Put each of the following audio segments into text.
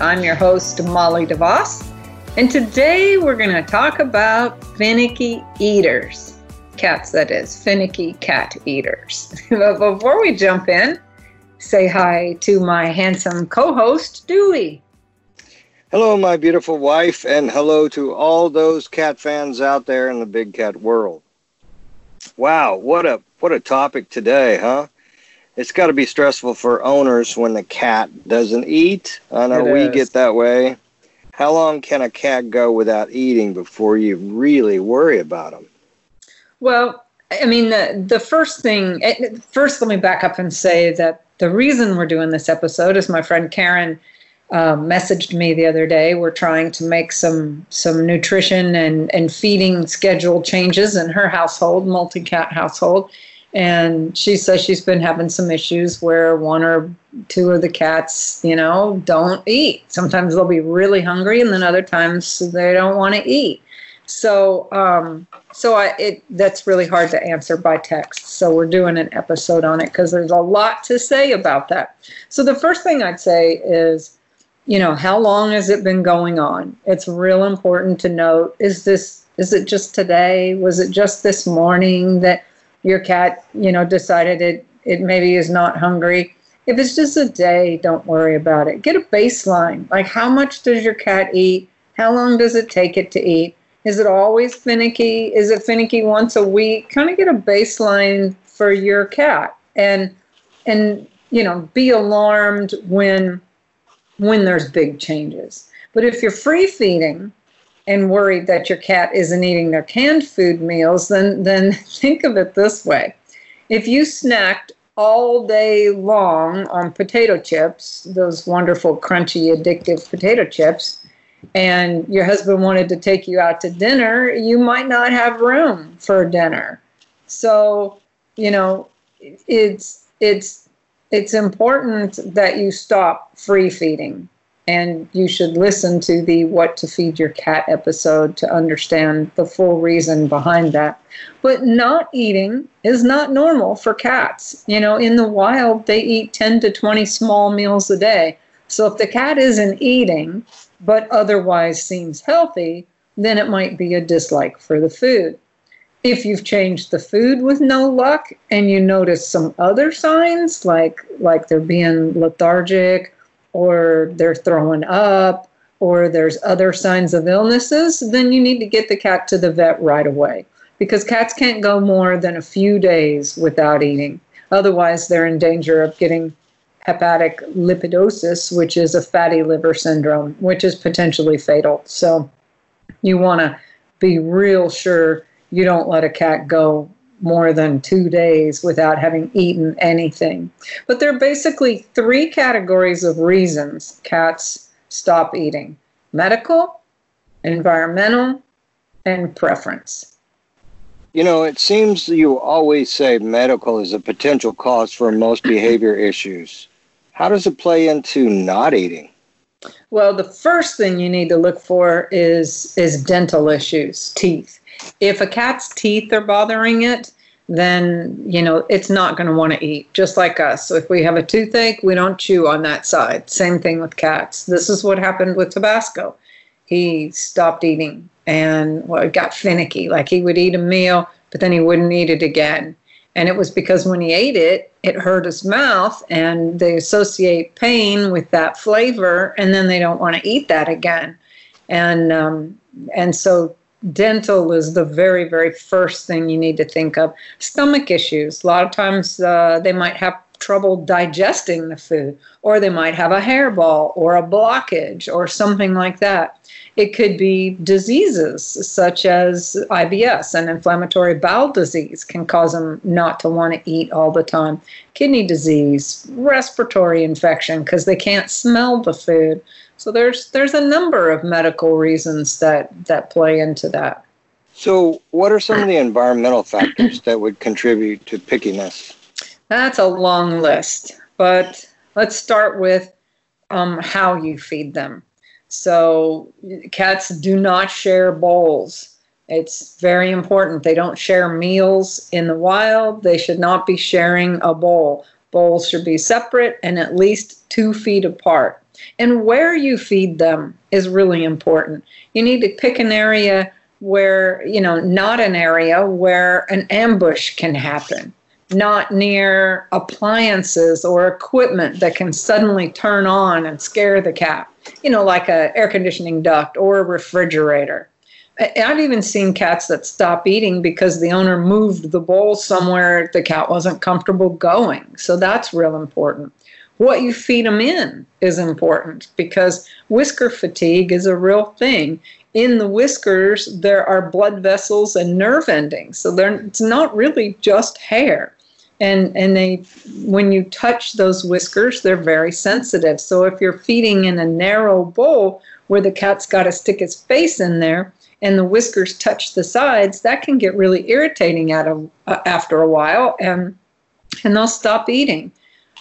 I'm your host, Molly DeVos, and today we're going to talk about finicky eaters. Cats, that is, finicky cat eaters. but before we jump in, say hi to my handsome co host, Dewey. Hello, my beautiful wife, and hello to all those cat fans out there in the big cat world. Wow, what a what a topic today, huh? It's got to be stressful for owners when the cat doesn't eat. I know it we is. get that way. How long can a cat go without eating before you really worry about them? Well, I mean, the, the first thing, first, let me back up and say that the reason we're doing this episode is my friend Karen um, messaged me the other day. We're trying to make some some nutrition and, and feeding schedule changes in her household, multi cat household and she says she's been having some issues where one or two of the cats you know don't eat. Sometimes they'll be really hungry and then other times they don't want to eat. So um, so I, it that's really hard to answer by text. So we're doing an episode on it because there's a lot to say about that. So the first thing i'd say is you know how long has it been going on? It's real important to note is this is it just today? Was it just this morning that your cat, you know, decided it, it maybe is not hungry. If it's just a day, don't worry about it. Get a baseline. Like, how much does your cat eat? How long does it take it to eat? Is it always finicky? Is it finicky once a week? Kind of get a baseline for your cat, and and you know, be alarmed when when there's big changes. But if you're free feeding, and worried that your cat isn't eating their canned food meals, then, then think of it this way. If you snacked all day long on potato chips, those wonderful, crunchy, addictive potato chips, and your husband wanted to take you out to dinner, you might not have room for dinner. So, you know, it's it's it's important that you stop free feeding and you should listen to the What to Feed Your Cat episode to understand the full reason behind that. But not eating is not normal for cats. You know, in the wild, they eat 10 to 20 small meals a day. So if the cat isn't eating, but otherwise seems healthy, then it might be a dislike for the food. If you've changed the food with no luck and you notice some other signs like like they're being lethargic or they're throwing up or there's other signs of illnesses, then you need to get the cat to the vet right away because cats can't go more than a few days without eating. Otherwise, they're in danger of getting hepatic lipidosis, which is a fatty liver syndrome, which is potentially fatal. So you want to be real sure you don't let a cat go more than two days without having eaten anything. But there are basically three categories of reasons cats stop eating medical, environmental, and preference. You know, it seems you always say medical is a potential cause for most behavior issues. How does it play into not eating? Well, the first thing you need to look for is is dental issues, teeth. If a cat's teeth are bothering it, then you know it's not going to want to eat just like us. So if we have a toothache we don't chew on that side. Same thing with cats. This is what happened with tabasco. He stopped eating and well, it got finicky. Like he would eat a meal but then he wouldn't eat it again and it was because when he ate it it hurt his mouth and they associate pain with that flavor and then they don't want to eat that again and um, and so dental is the very, very first thing you need to think of. Stomach issues. A lot of times uh, they might have trouble digesting the food, or they might have a hairball or a blockage or something like that. It could be diseases such as IBS, an inflammatory bowel disease, can cause them not to want to eat all the time. Kidney disease, respiratory infection, because they can't smell the food So there's there's a number of medical reasons that that play into that. So, what are some of the environmental factors that would contribute to pickiness? That's a long list, but let's start with um, how you feed them. So, cats do not share bowls. It's very important. They don't share meals in the wild. They should not be sharing a bowl. Bowls should be separate and at least two feet apart. And where you feed them is really important. You need to pick an area where, you know, not an area where an ambush can happen, not near appliances or equipment that can suddenly turn on and scare the cat, you know, like a air conditioning duct or a refrigerator. I've even seen cats that stop eating because the owner moved the bowl somewhere the cat wasn't comfortable going. So that's real important. What you feed them in is important because whisker fatigue is a real thing in the whiskers, there are blood vessels and nerve endings. So it's not really just hair. And, and they, when you touch those whiskers, they're very sensitive. So if you're feeding in a narrow bowl where the cat's got to stick its face in there and the whiskers touch the sides, that can get really irritating at uh, after a while and, and they'll stop eating.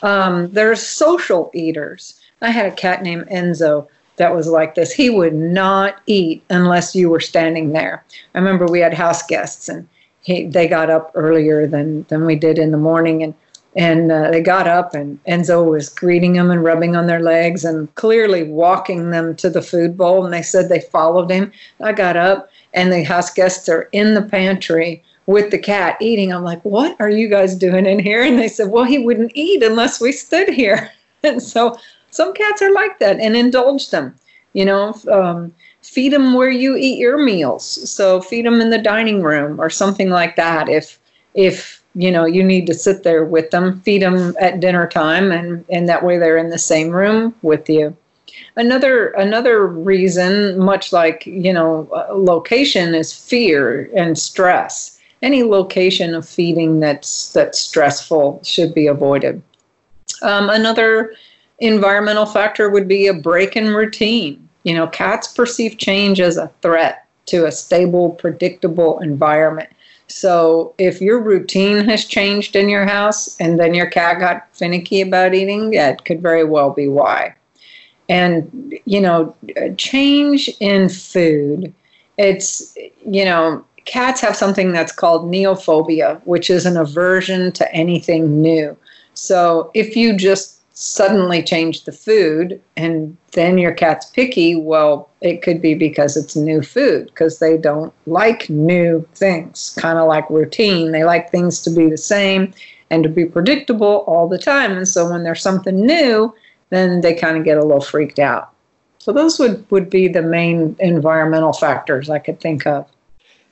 um, they're social eaters. I had a cat named Enzo that was like this. He would not eat unless you were standing there. I remember we had house guests and he, they got up earlier than, than we did in the morning and and uh, they got up and Enzo was greeting them and rubbing on their legs and clearly walking them to the food bowl and they said they followed him. I got up and the house guests are in the pantry with the cat eating. I'm like, "What are you guys doing in here?" And they said, "Well, he wouldn't eat unless we stood here." And so some cats are like that and indulge them. You know, um, feed them where you eat your meals. So feed them in the dining room or something like that. If if you know you need to sit there with them, feed them at dinner time, and and that way they're in the same room with you. Another another reason, much like you know, location is fear and stress. Any location of feeding that's that's stressful should be avoided. Um, another environmental factor would be a break in routine. You know, cats perceive change as a threat to a stable, predictable environment. So if your routine has changed in your house and then your cat got finicky about eating, that could very well be why. And, you know, change in food, it's, you know, cats have something that's called neophobia, which is an aversion to anything new. So if you just suddenly change the food and then your cat's picky, well, it could be because it's new food because they don't like new things, kind of like routine. They like things to be the same and to be predictable all the time. And so when there's something new, then they kind of get a little freaked out. So those would, would be the main environmental factors I could think of.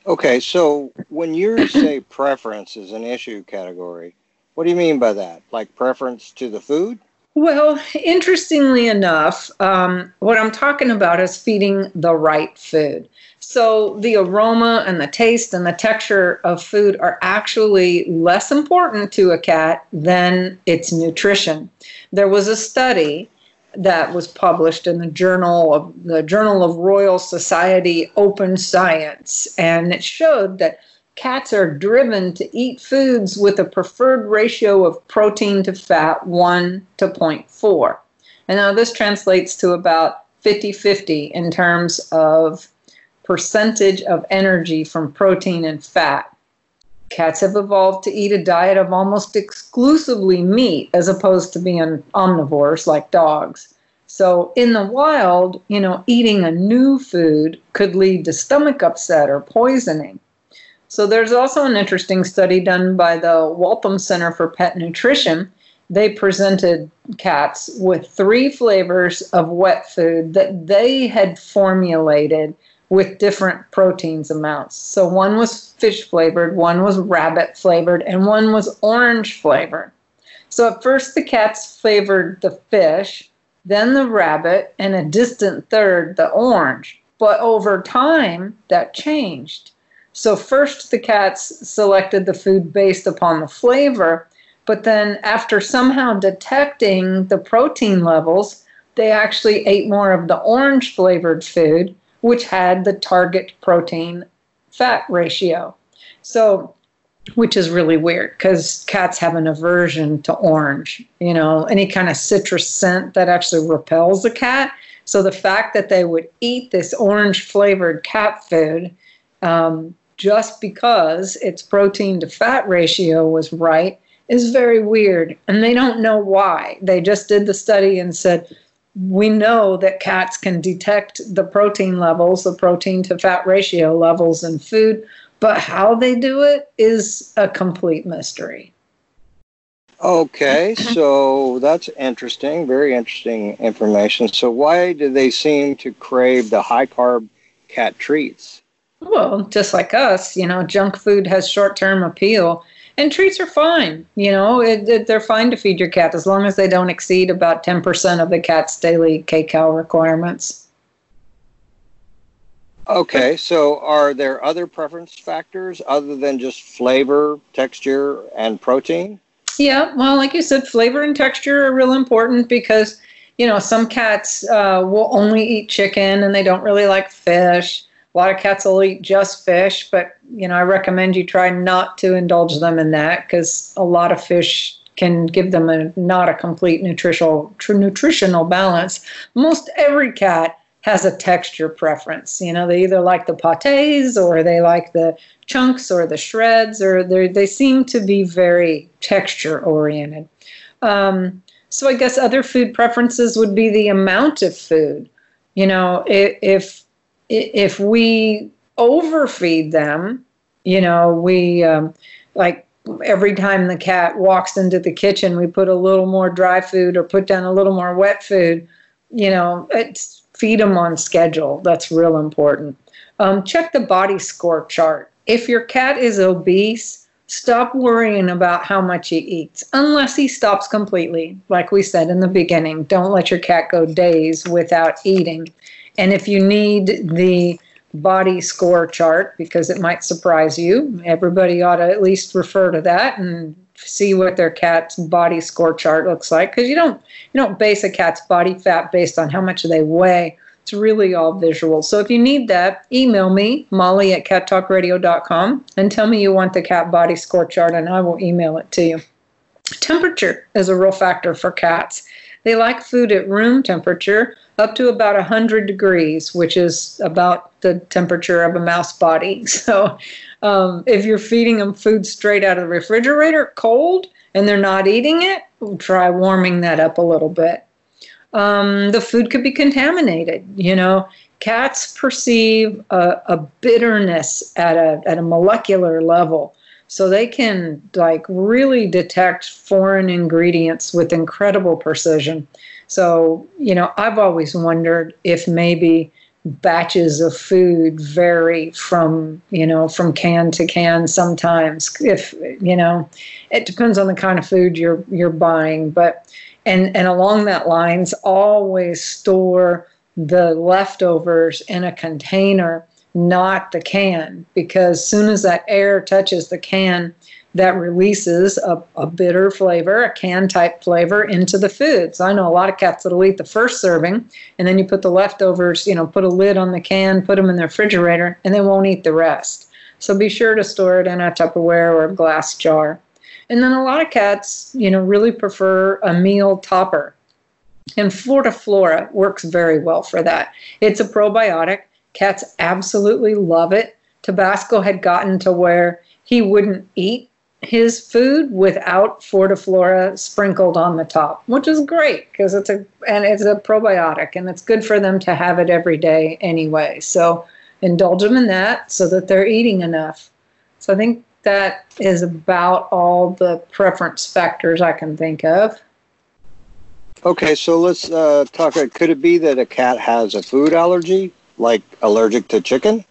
Okay, so when you say preference is an issue category, what do you mean by that? Like preference to the food? Well, interestingly enough, um, what I'm talking about is feeding the right food. So the aroma and the taste and the texture of food are actually less important to a cat than its nutrition. There was a study that was published in the journal of the Journal of Royal Society Open Science, and it showed that cats are driven to eat foods with a preferred ratio of protein to fat 1 to 0.4. And now this translates to about 50 50 in terms of percentage of energy from protein and fat. Cats have evolved to eat a diet of almost exclusively meat as opposed to being omnivores like dogs. So in the wild, you know, eating a new food could lead to stomach upset or poisoning. So there's also an interesting study done by the Waltham Center for Pet Nutrition. They presented cats with three flavors of wet food that they had formulated with different proteins amounts. So one was fish flavored, one was rabbit flavored, and one was orange flavored. So at first the cats flavored the fish, then the rabbit, and a distant third the orange. But over time that changed. So first the cats selected the food based upon the flavor, but then after somehow detecting the protein levels, they actually ate more of the orange flavored food, which had the target protein fat ratio. So, which is really weird because cats have an aversion to orange, you know, any kind of citrus scent that actually repels a cat. So, the fact that they would eat this orange flavored cat food um, just because its protein to fat ratio was right is very weird. And they don't know why. They just did the study and said, we know that cats can detect the protein levels, the protein to fat ratio levels in food, but how they do it is a complete mystery. Okay, so that's interesting, very interesting information. So, why do they seem to crave the high carb cat treats? Well, just like us, you know, junk food has short term appeal and treats are fine. You know, it, it, they're fine to feed your cat as long as they don't exceed about 10% of the cat's daily kcal requirements. Okay, so are there other preference factors other than just flavor, texture, and protein? Yeah, well, like you said, flavor and texture are real important because, you know, some cats uh, will only eat chicken and they don't really like fish. A lot of cats will eat just fish, but you know I recommend you try not to indulge them in that because a lot of fish can give them a not a complete nutritional nutritional balance. Most every cat has a texture preference. You know, they either like the pâtés or they like the chunks or the shreds, or they they seem to be very texture oriented. Um, so I guess other food preferences would be the amount of food. You know, if, if we overfeed them, you know, we um, like every time the cat walks into the kitchen, we put a little more dry food or put down a little more wet food. You know, it's feed them on schedule. That's real important. Um, check the body score chart. If your cat is obese, stop worrying about how much he eats, unless he stops completely. Like we said in the beginning, don't let your cat go days without eating. And if you need the body score chart, because it might surprise you, everybody ought to at least refer to that and see what their cat's body score chart looks like. Because you don't you don't base a cat's body fat based on how much they weigh. It's really all visual. So if you need that, email me, Molly at cattalkradio.com, and tell me you want the cat body score chart, and I will email it to you. Temperature is a real factor for cats. They like food at room temperature up to about 100 degrees, which is about the temperature of a mouse body. So um, if you're feeding them food straight out of the refrigerator, cold, and they're not eating it, try warming that up a little bit. Um, the food could be contaminated. You know, cats perceive a, a bitterness at a, at a molecular level. So they can like really detect foreign ingredients with incredible precision. So, you know, I've always wondered if maybe batches of food vary from, you know, from can to can sometimes. If, you know, it depends on the kind of food you're you're buying, but and and along that lines always store the leftovers in a container, not the can, because soon as that air touches the can, that releases a, a bitter flavor, a can type flavor into the food. So I know a lot of cats that'll eat the first serving and then you put the leftovers, you know, put a lid on the can, put them in the refrigerator, and they won't eat the rest. So be sure to store it in a Tupperware or a glass jar. And then a lot of cats, you know, really prefer a meal topper. And Fortiflora works very well for that. It's a probiotic. Cats absolutely love it. Tabasco had gotten to where he wouldn't eat his food without Fortiflora sprinkled on the top, which is great because it's a and it's a probiotic and it's good for them to have it every day anyway. So indulge them in that so that they're eating enough. So I think that is about all the preference factors I can think of. Okay, so let's uh, talk. Could it be that a cat has a food allergy, like allergic to chicken?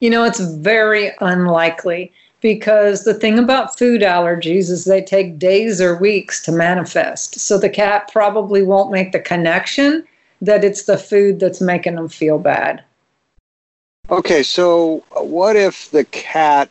You know, it's very unlikely because the thing about food allergies is they take days or weeks to manifest. So the cat probably won't make the connection that it's the food that's making them feel bad. Okay, so what if the cat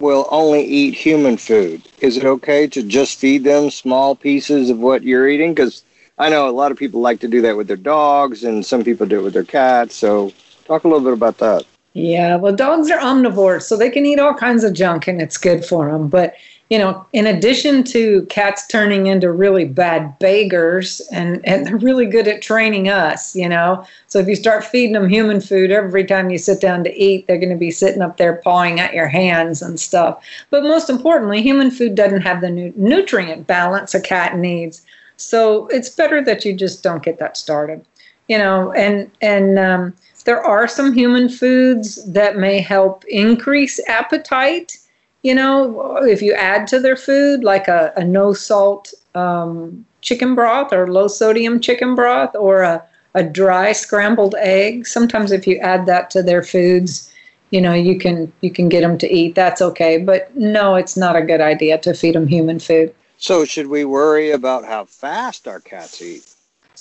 will only eat human food? Is it okay to just feed them small pieces of what you're eating? Because I know a lot of people like to do that with their dogs, and some people do it with their cats. So, talk a little bit about that. Yeah, well, dogs are omnivores, so they can eat all kinds of junk, and it's good for them. But you know, in addition to cats turning into really bad beggars, and, and they're really good at training us, you know. So if you start feeding them human food every time you sit down to eat, they're going to be sitting up there pawing at your hands and stuff. But most importantly, human food doesn't have the nu- nutrient balance a cat needs. So it's better that you just don't get that started, you know. And and um, there are some human foods that may help increase appetite you know, if you add to their food like a, a no salt um, chicken broth or low sodium chicken broth or a, a dry scrambled egg, sometimes if you add that to their foods, you know, you can you can get them to eat. That's okay, but no, it's not a good idea to feed them human food. So, should we worry about how fast our cats eat?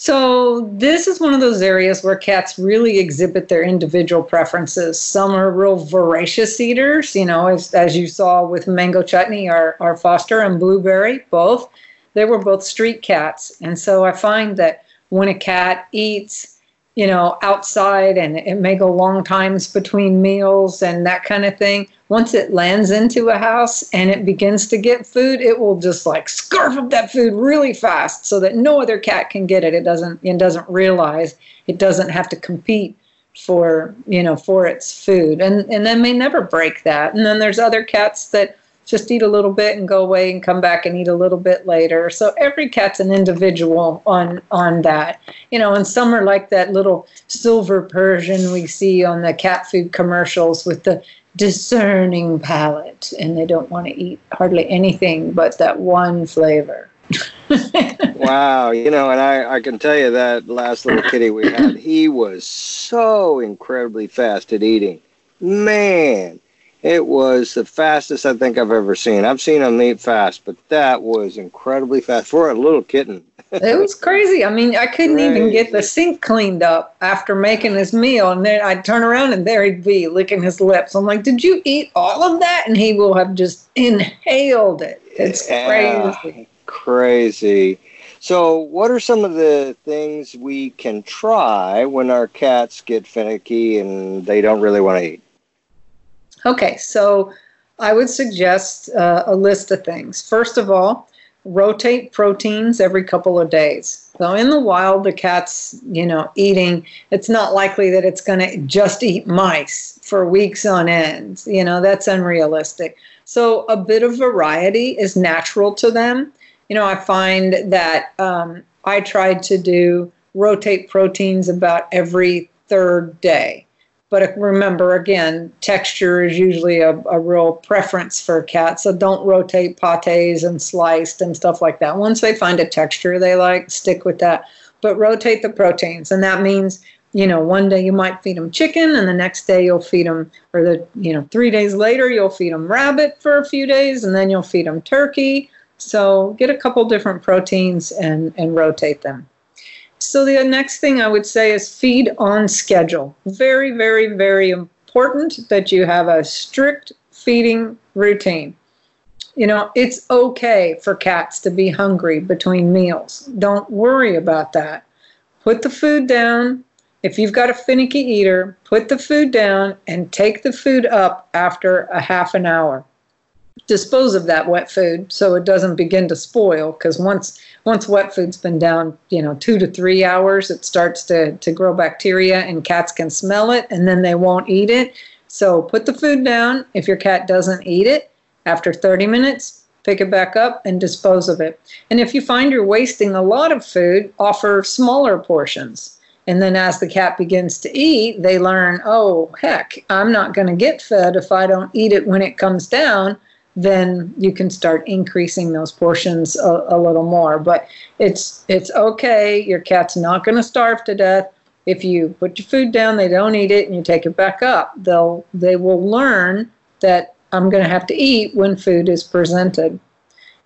So, this is one of those areas where cats really exhibit their individual preferences. Some are real voracious eaters, you know, as, as you saw with Mango Chutney, our, our foster, and Blueberry, both. They were both street cats. And so I find that when a cat eats, you know, outside and it may go long times between meals and that kind of thing. Once it lands into a house and it begins to get food, it will just like scarf up that food really fast so that no other cat can get it. It doesn't it doesn't realize it doesn't have to compete for, you know, for its food. And and then may never break that. And then there's other cats that just eat a little bit and go away and come back and eat a little bit later. So every cat's an individual on on that. You know, and some are like that little silver Persian we see on the cat food commercials with the discerning palate and they don't want to eat hardly anything but that one flavor. wow, you know, and I, I can tell you that last little kitty we had, he was so incredibly fast at eating. Man, it was the fastest I think I've ever seen. I've seen him eat fast, but that was incredibly fast for a little kitten. it was crazy. I mean, I couldn't crazy. even get the sink cleaned up after making his meal, and then I'd turn around and there he'd be licking his lips. I'm like, "Did you eat all of that?" And he will have just inhaled it. It's yeah, crazy. Crazy. So, what are some of the things we can try when our cats get finicky and they don't really want to eat? Okay, so I would suggest uh, a list of things. First of all, rotate proteins every couple of days. So in the wild, the cat's, you know, eating, it's not likely that it's going to just eat mice for weeks on end. You know, that's unrealistic. So a bit of variety is natural to them. You know, I find that um, I tried to do rotate proteins about every third day. But remember, again, texture is usually a, a real preference for cats. So don't rotate pates and sliced and stuff like that. Once they find a texture they like, stick with that. But rotate the proteins. And that means, you know, one day you might feed them chicken and the next day you'll feed them, or the, you know, three days later you'll feed them rabbit for a few days and then you'll feed them turkey. So get a couple different proteins and, and rotate them. So the next thing I would say is feed on schedule. Very, very, very important that you have a strict feeding routine. You know, it's okay for cats to be hungry between meals. Don't worry about that. Put the food down. If you've got a finicky eater, put the food down and take the food up after a half an hour dispose of that wet food so it doesn't begin to spoil because once once wet food's been down you know two to three hours it starts to, to grow bacteria and cats can smell it and then they won't eat it. So put the food down. If your cat doesn't eat it after 30 minutes pick it back up and dispose of it. And if you find you're wasting a lot of food offer smaller portions. And then as the cat begins to eat they learn oh heck i'm not going to get fed if i don't eat it when it comes down then you can start increasing those portions a, a little more. But it's it's okay. Your cat's not going to starve to death. If you put your food down, they don't eat it, and you take it back up, they'll they will learn that I'm going to have to eat when food is presented.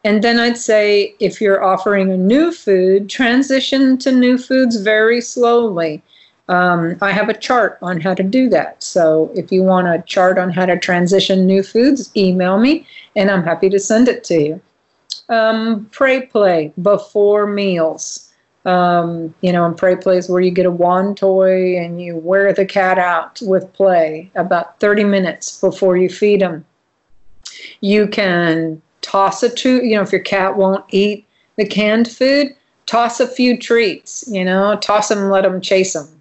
And then I'd say if you're offering a new food, transition to new foods very slowly. Um, I have a chart on how to do that. So if you want a chart on how to transition new foods, email me and I'm happy to send it to you. Um, prey play before meals. Um, you know, in Prey Plays where you get a wand toy and you wear the cat out with play about 30 minutes before you feed them. You can toss a treat, you know, if your cat won't eat the canned food, toss a few treats, you know, toss them, let them chase them.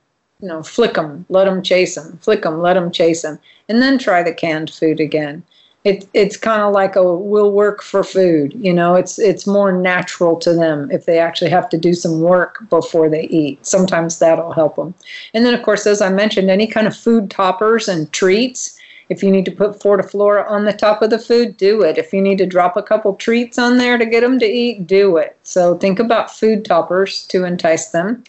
You know, flick them, let them chase them, flick them, let them chase them, and then try the canned food again. It, it's kind of like a will work for food you know it's it's more natural to them if they actually have to do some work before they eat. Sometimes that'll help them and then of course as i mentioned any kind of food toppers and treats if you need to put fortiflora on the top of the food do it. If you need to drop a couple treats on there to get them to eat do it. So think about food toppers to entice them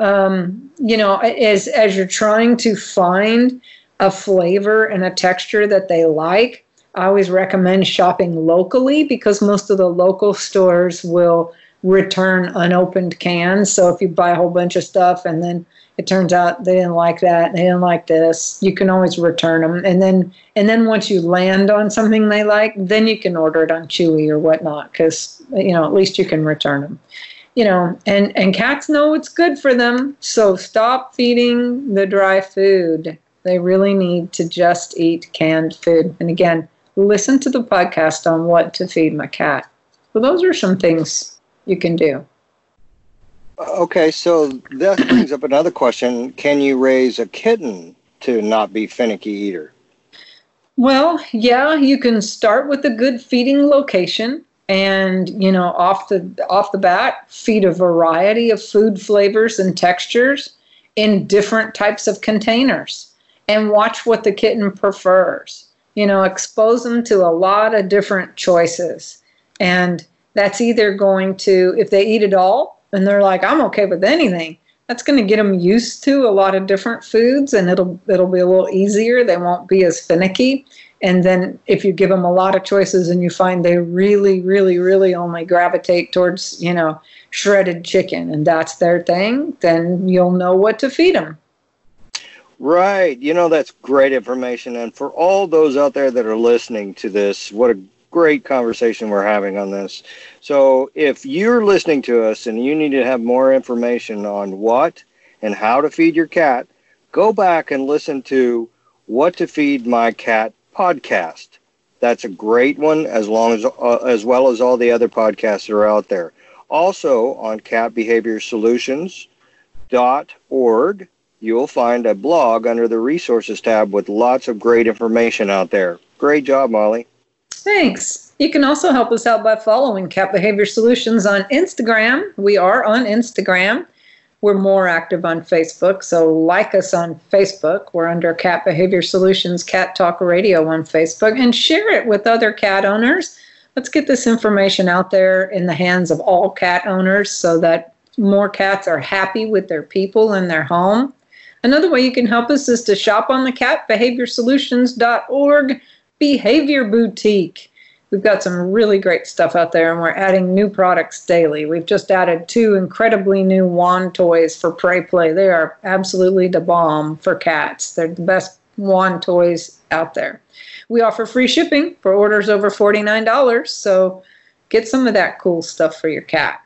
um, you know as as you're trying to find a flavor and a texture that they like I always recommend shopping locally because most of the local stores will return unopened cans. So if you buy a whole bunch of stuff and then it turns out they didn't like that, they didn't like this, you can always return them. And then and then once you land on something they like, then you can order it on Chewy or whatnot because you know at least you can return them. You know, and and cats know it's good for them. So stop feeding the dry food. They really need to just eat canned food. And again, listen to the podcast on what to feed my cat. So those are some things you can do. Okay, so that brings up another question. Can you raise a kitten to not be finicky eater? Well, yeah, you can start with a good feeding location and, you know, off the off the bat, feed a variety of food flavors and textures in different types of containers and watch what the kitten prefers you know, expose them to a lot of different choices. And that's either going to, if they eat it all and they're like, I'm okay with anything, that's going to get them used to a lot of different foods and it'll it'll be a little easier. They won't be as finicky. And then if you give them a lot of choices and you find they really, really, really only gravitate towards, you know, shredded chicken and that's their thing, then you'll know what to feed them. Right. You know, that's great information. And for all those out there that are listening to this, what a great conversation we're having on this. So, if you're listening to us and you need to have more information on what and how to feed your cat, go back and listen to What to Feed My Cat podcast. That's a great one as long as uh, as well as all the other podcasts that are out there. Also on catbehaviorsolutions.org you'll find a blog under the resources tab with lots of great information out there. Great job, Molly. Thanks. You can also help us out by following Cat Behavior Solutions on Instagram. We are on Instagram. We're more active on Facebook, so like us on Facebook. We're under Cat Behavior Solutions Cat Talk Radio on Facebook and share it with other cat owners. Let's get this information out there in the hands of all cat owners so that more cats are happy with their people and their home Another way you can help us is to shop on the cat, behaviorsolutions.org, Behavior Boutique. We've got some really great stuff out there, and we're adding new products daily. We've just added two incredibly new wand toys for Prey Play. They are absolutely the bomb for cats. They're the best wand toys out there. We offer free shipping for orders over $49, so get some of that cool stuff for your cat.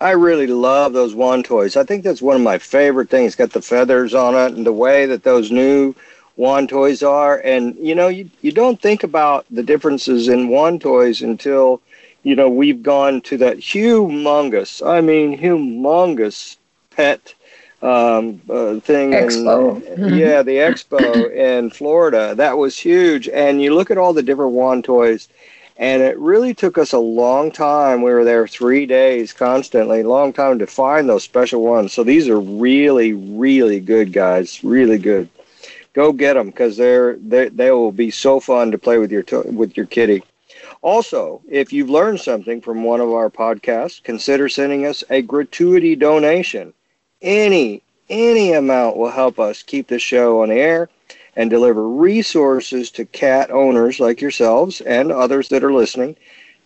I really love those wand toys. I think that's one of my favorite things. Got the feathers on it and the way that those new wand toys are. And you know, you you don't think about the differences in wand toys until you know we've gone to that humongous, I mean, humongous pet um, uh, thing. Expo. In. Yeah, the expo in Florida. That was huge. And you look at all the different wand toys and it really took us a long time. We were there three days constantly, long time to find those special ones. So these are really, really good guys, really good. Go get them because they're they they will be so fun to play with your with your kitty. Also, if you've learned something from one of our podcasts, consider sending us a gratuity donation. Any any amount will help us keep the show on the air and deliver resources to cat owners like yourselves and others that are listening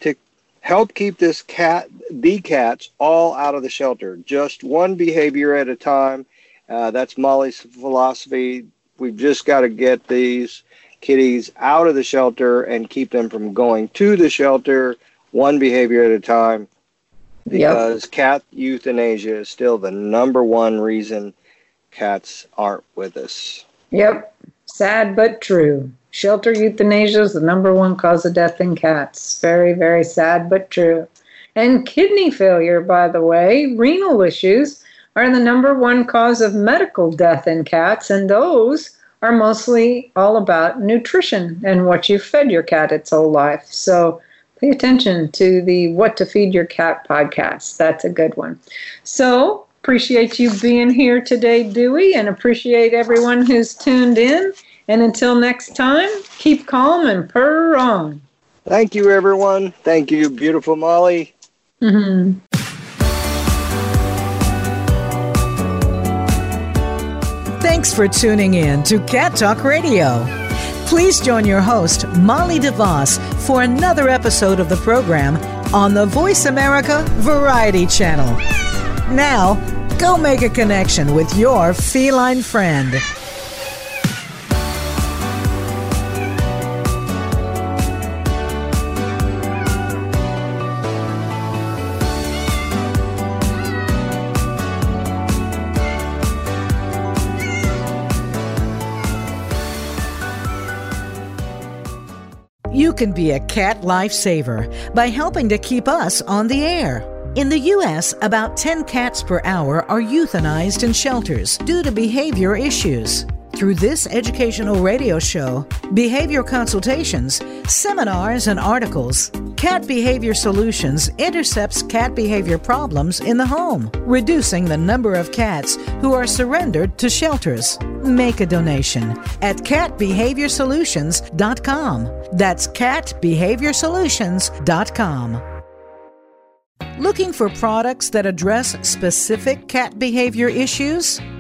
to help keep this cat, the cats, all out of the shelter. Just one behavior at a time. Uh, that's Molly's philosophy. We've just got to get these kitties out of the shelter and keep them from going to the shelter one behavior at a time. because yep. cat euthanasia is still the number one reason cats aren't with us. Yep. Sad but true. Shelter euthanasia is the number one cause of death in cats. Very, very sad but true. And kidney failure, by the way, renal issues are the number one cause of medical death in cats, and those are mostly all about nutrition and what you fed your cat its whole life. So pay attention to the What to Feed Your Cat podcast. That's a good one. So appreciate you being here today, Dewey, and appreciate everyone who's tuned in. And until next time, keep calm and purr on. Thank you, everyone. Thank you, beautiful Molly. Mm-hmm. Thanks for tuning in to Cat Talk Radio. Please join your host, Molly DeVos, for another episode of the program on the Voice America Variety Channel. Now, go make a connection with your feline friend. Can be a cat lifesaver by helping to keep us on the air. In the U.S., about 10 cats per hour are euthanized in shelters due to behavior issues. Through this educational radio show, behavior consultations, seminars, and articles, Cat Behavior Solutions intercepts cat behavior problems in the home, reducing the number of cats who are surrendered to shelters. Make a donation at catbehaviorsolutions.com. That's catbehaviorsolutions.com. Looking for products that address specific cat behavior issues?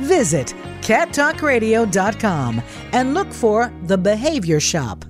Visit cattalkradio.com and look for the Behavior Shop.